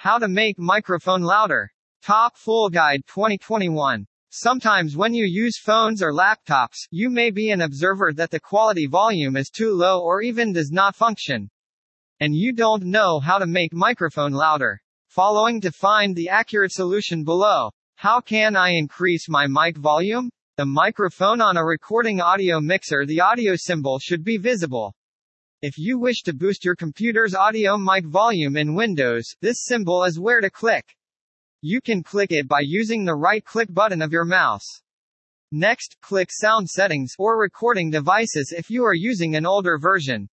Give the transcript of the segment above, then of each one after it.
How to make microphone louder. Top Full Guide 2021. Sometimes when you use phones or laptops, you may be an observer that the quality volume is too low or even does not function. And you don't know how to make microphone louder. Following to find the accurate solution below. How can I increase my mic volume? The microphone on a recording audio mixer the audio symbol should be visible. If you wish to boost your computer's audio mic volume in Windows, this symbol is where to click. You can click it by using the right-click button of your mouse. Next, click Sound Settings or Recording Devices if you are using an older version.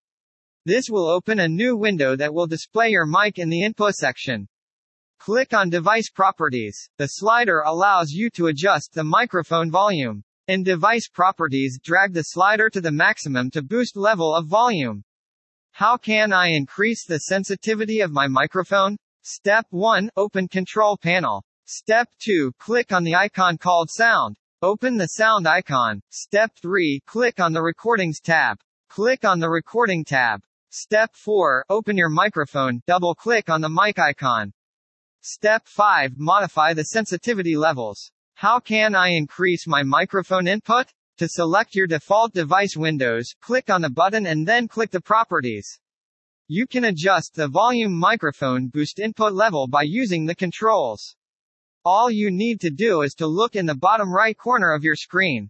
This will open a new window that will display your mic in the input section. Click on Device Properties. The slider allows you to adjust the microphone volume. In Device Properties, drag the slider to the maximum to boost level of volume. How can I increase the sensitivity of my microphone? Step 1. Open Control Panel. Step 2. Click on the icon called Sound. Open the sound icon. Step 3. Click on the Recordings tab. Click on the Recording tab. Step 4. Open your microphone. Double click on the mic icon. Step 5. Modify the sensitivity levels. How can I increase my microphone input? To select your default device windows, click on the button and then click the properties. You can adjust the volume microphone boost input level by using the controls. All you need to do is to look in the bottom right corner of your screen.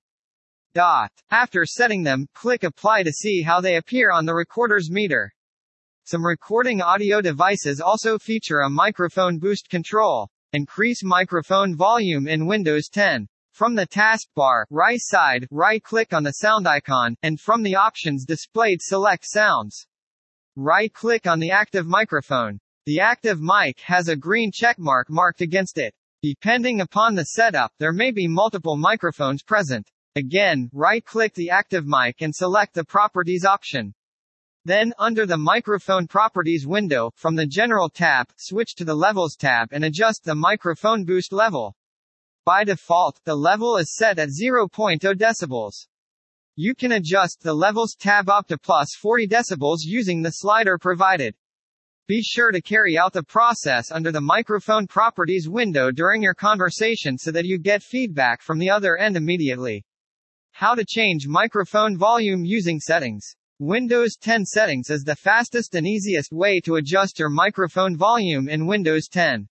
Dot. After setting them, click apply to see how they appear on the recorder's meter. Some recording audio devices also feature a microphone boost control. Increase microphone volume in Windows 10. From the taskbar, right side, right-click on the sound icon, and from the options displayed select Sounds. Right-click on the active microphone. The active mic has a green checkmark marked against it. Depending upon the setup, there may be multiple microphones present. Again, right-click the active mic and select the Properties option. Then, under the Microphone Properties window, from the General tab, switch to the Levels tab and adjust the microphone boost level. By default, the level is set at 0.0 decibels. You can adjust the levels tab up to plus 40 decibels using the slider provided. Be sure to carry out the process under the microphone properties window during your conversation so that you get feedback from the other end immediately. How to change microphone volume using settings. Windows 10 settings is the fastest and easiest way to adjust your microphone volume in Windows 10.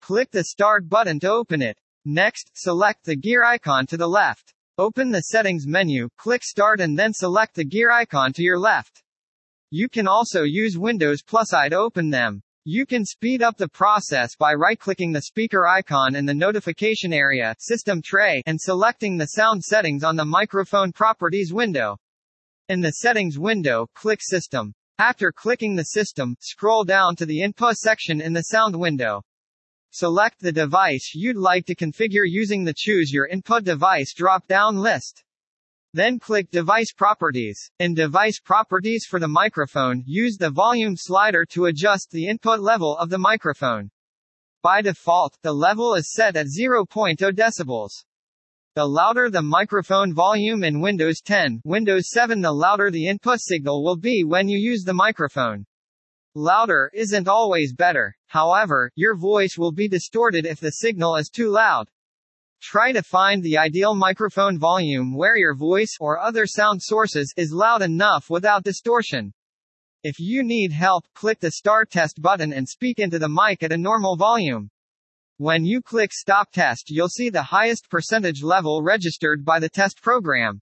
Click the Start button to open it. Next, select the gear icon to the left. Open the Settings menu, click Start and then select the gear icon to your left. You can also use Windows plus I to open them. You can speed up the process by right-clicking the speaker icon in the notification area system tray and selecting the sound settings on the microphone properties window. In the settings window, click System. After clicking the system, scroll down to the input section in the sound window. Select the device you'd like to configure using the Choose Your Input Device drop-down list. Then click Device Properties. In Device Properties for the microphone, use the volume slider to adjust the input level of the microphone. By default, the level is set at 0.0 decibels. The louder the microphone volume in Windows 10, Windows 7 the louder the input signal will be when you use the microphone. Louder isn't always better. However, your voice will be distorted if the signal is too loud. Try to find the ideal microphone volume where your voice or other sound sources is loud enough without distortion. If you need help, click the Start Test button and speak into the mic at a normal volume. When you click Stop Test, you'll see the highest percentage level registered by the test program.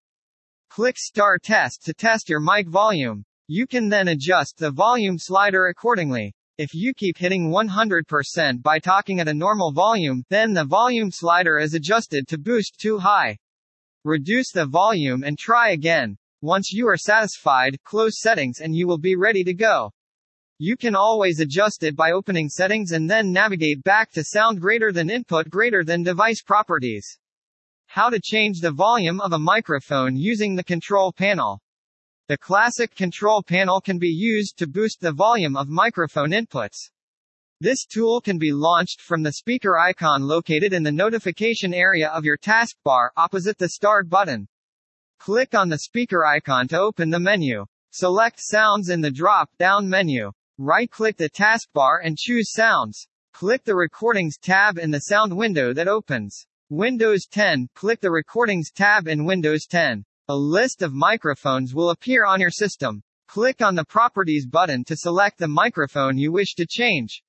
Click Start Test to test your mic volume. You can then adjust the volume slider accordingly. If you keep hitting 100% by talking at a normal volume, then the volume slider is adjusted to boost too high. Reduce the volume and try again. Once you are satisfied, close settings and you will be ready to go. You can always adjust it by opening settings and then navigate back to sound greater than input greater than device properties. How to change the volume of a microphone using the control panel. The classic control panel can be used to boost the volume of microphone inputs. This tool can be launched from the speaker icon located in the notification area of your taskbar, opposite the Start button. Click on the speaker icon to open the menu. Select Sounds in the drop-down menu. Right-click the taskbar and choose Sounds. Click the Recordings tab in the sound window that opens. Windows 10, click the Recordings tab in Windows 10. A list of microphones will appear on your system. Click on the Properties button to select the microphone you wish to change.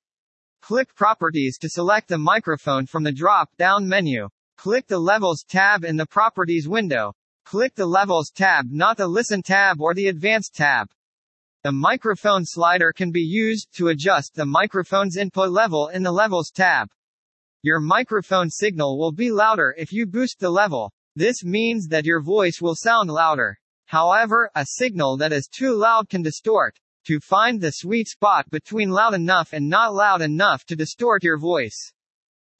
Click Properties to select the microphone from the drop-down menu. Click the Levels tab in the Properties window. Click the Levels tab not the Listen tab or the Advanced tab. The microphone slider can be used to adjust the microphone's input level in the Levels tab. Your microphone signal will be louder if you boost the level. This means that your voice will sound louder. However, a signal that is too loud can distort. To find the sweet spot between loud enough and not loud enough to distort your voice.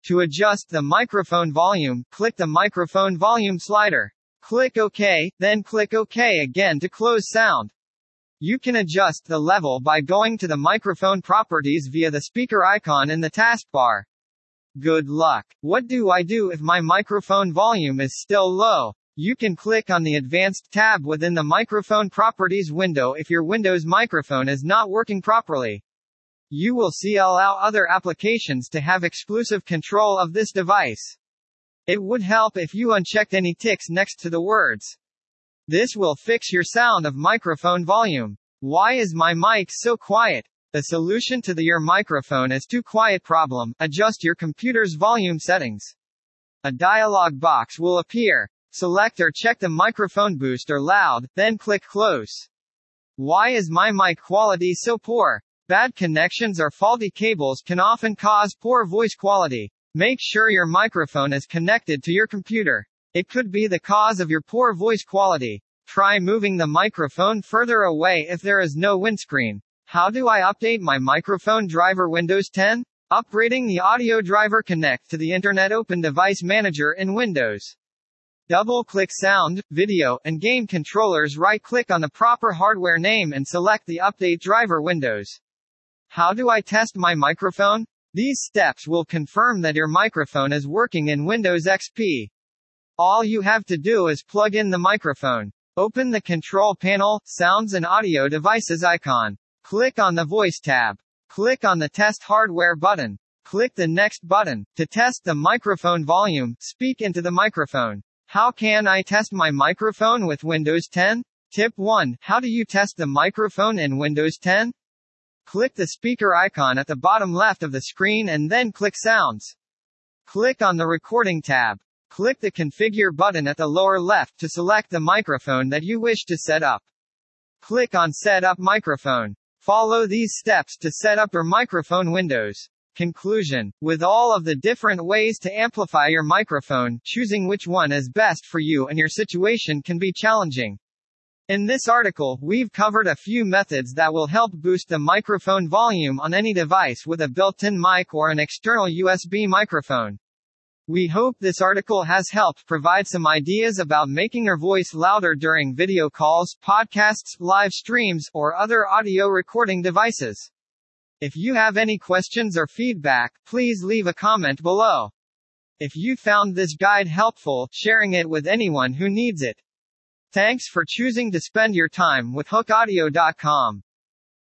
To adjust the microphone volume, click the microphone volume slider. Click OK, then click OK again to close sound. You can adjust the level by going to the microphone properties via the speaker icon in the taskbar. Good luck. What do I do if my microphone volume is still low? You can click on the Advanced tab within the Microphone Properties window if your Windows microphone is not working properly. You will see allow other applications to have exclusive control of this device. It would help if you unchecked any ticks next to the words. This will fix your sound of microphone volume. Why is my mic so quiet? The solution to the your microphone is too quiet problem. Adjust your computer's volume settings. A dialog box will appear. Select or check the microphone boost or loud, then click close. Why is my mic quality so poor? Bad connections or faulty cables can often cause poor voice quality. Make sure your microphone is connected to your computer. It could be the cause of your poor voice quality. Try moving the microphone further away if there is no windscreen. How do I update my microphone driver Windows 10? Upgrading the audio driver connect to the Internet Open Device Manager in Windows. Double-click Sound, Video, and Game controllers right-click on the proper hardware name and select the Update Driver Windows. How do I test my microphone? These steps will confirm that your microphone is working in Windows XP. All you have to do is plug in the microphone. Open the control panel, sounds and audio devices icon. Click on the voice tab. Click on the test hardware button. Click the next button. To test the microphone volume, speak into the microphone. How can I test my microphone with Windows 10? Tip 1. How do you test the microphone in Windows 10? Click the speaker icon at the bottom left of the screen and then click Sounds. Click on the Recording tab. Click the Configure button at the lower left to select the microphone that you wish to set up. Click on Set up microphone. Follow these steps to set up your microphone windows. Conclusion. With all of the different ways to amplify your microphone, choosing which one is best for you and your situation can be challenging. In this article, we've covered a few methods that will help boost the microphone volume on any device with a built-in mic or an external USB microphone. We hope this article has helped provide some ideas about making your voice louder during video calls, podcasts, live streams, or other audio recording devices. If you have any questions or feedback, please leave a comment below. If you found this guide helpful, sharing it with anyone who needs it. Thanks for choosing to spend your time with hookeaudio.com.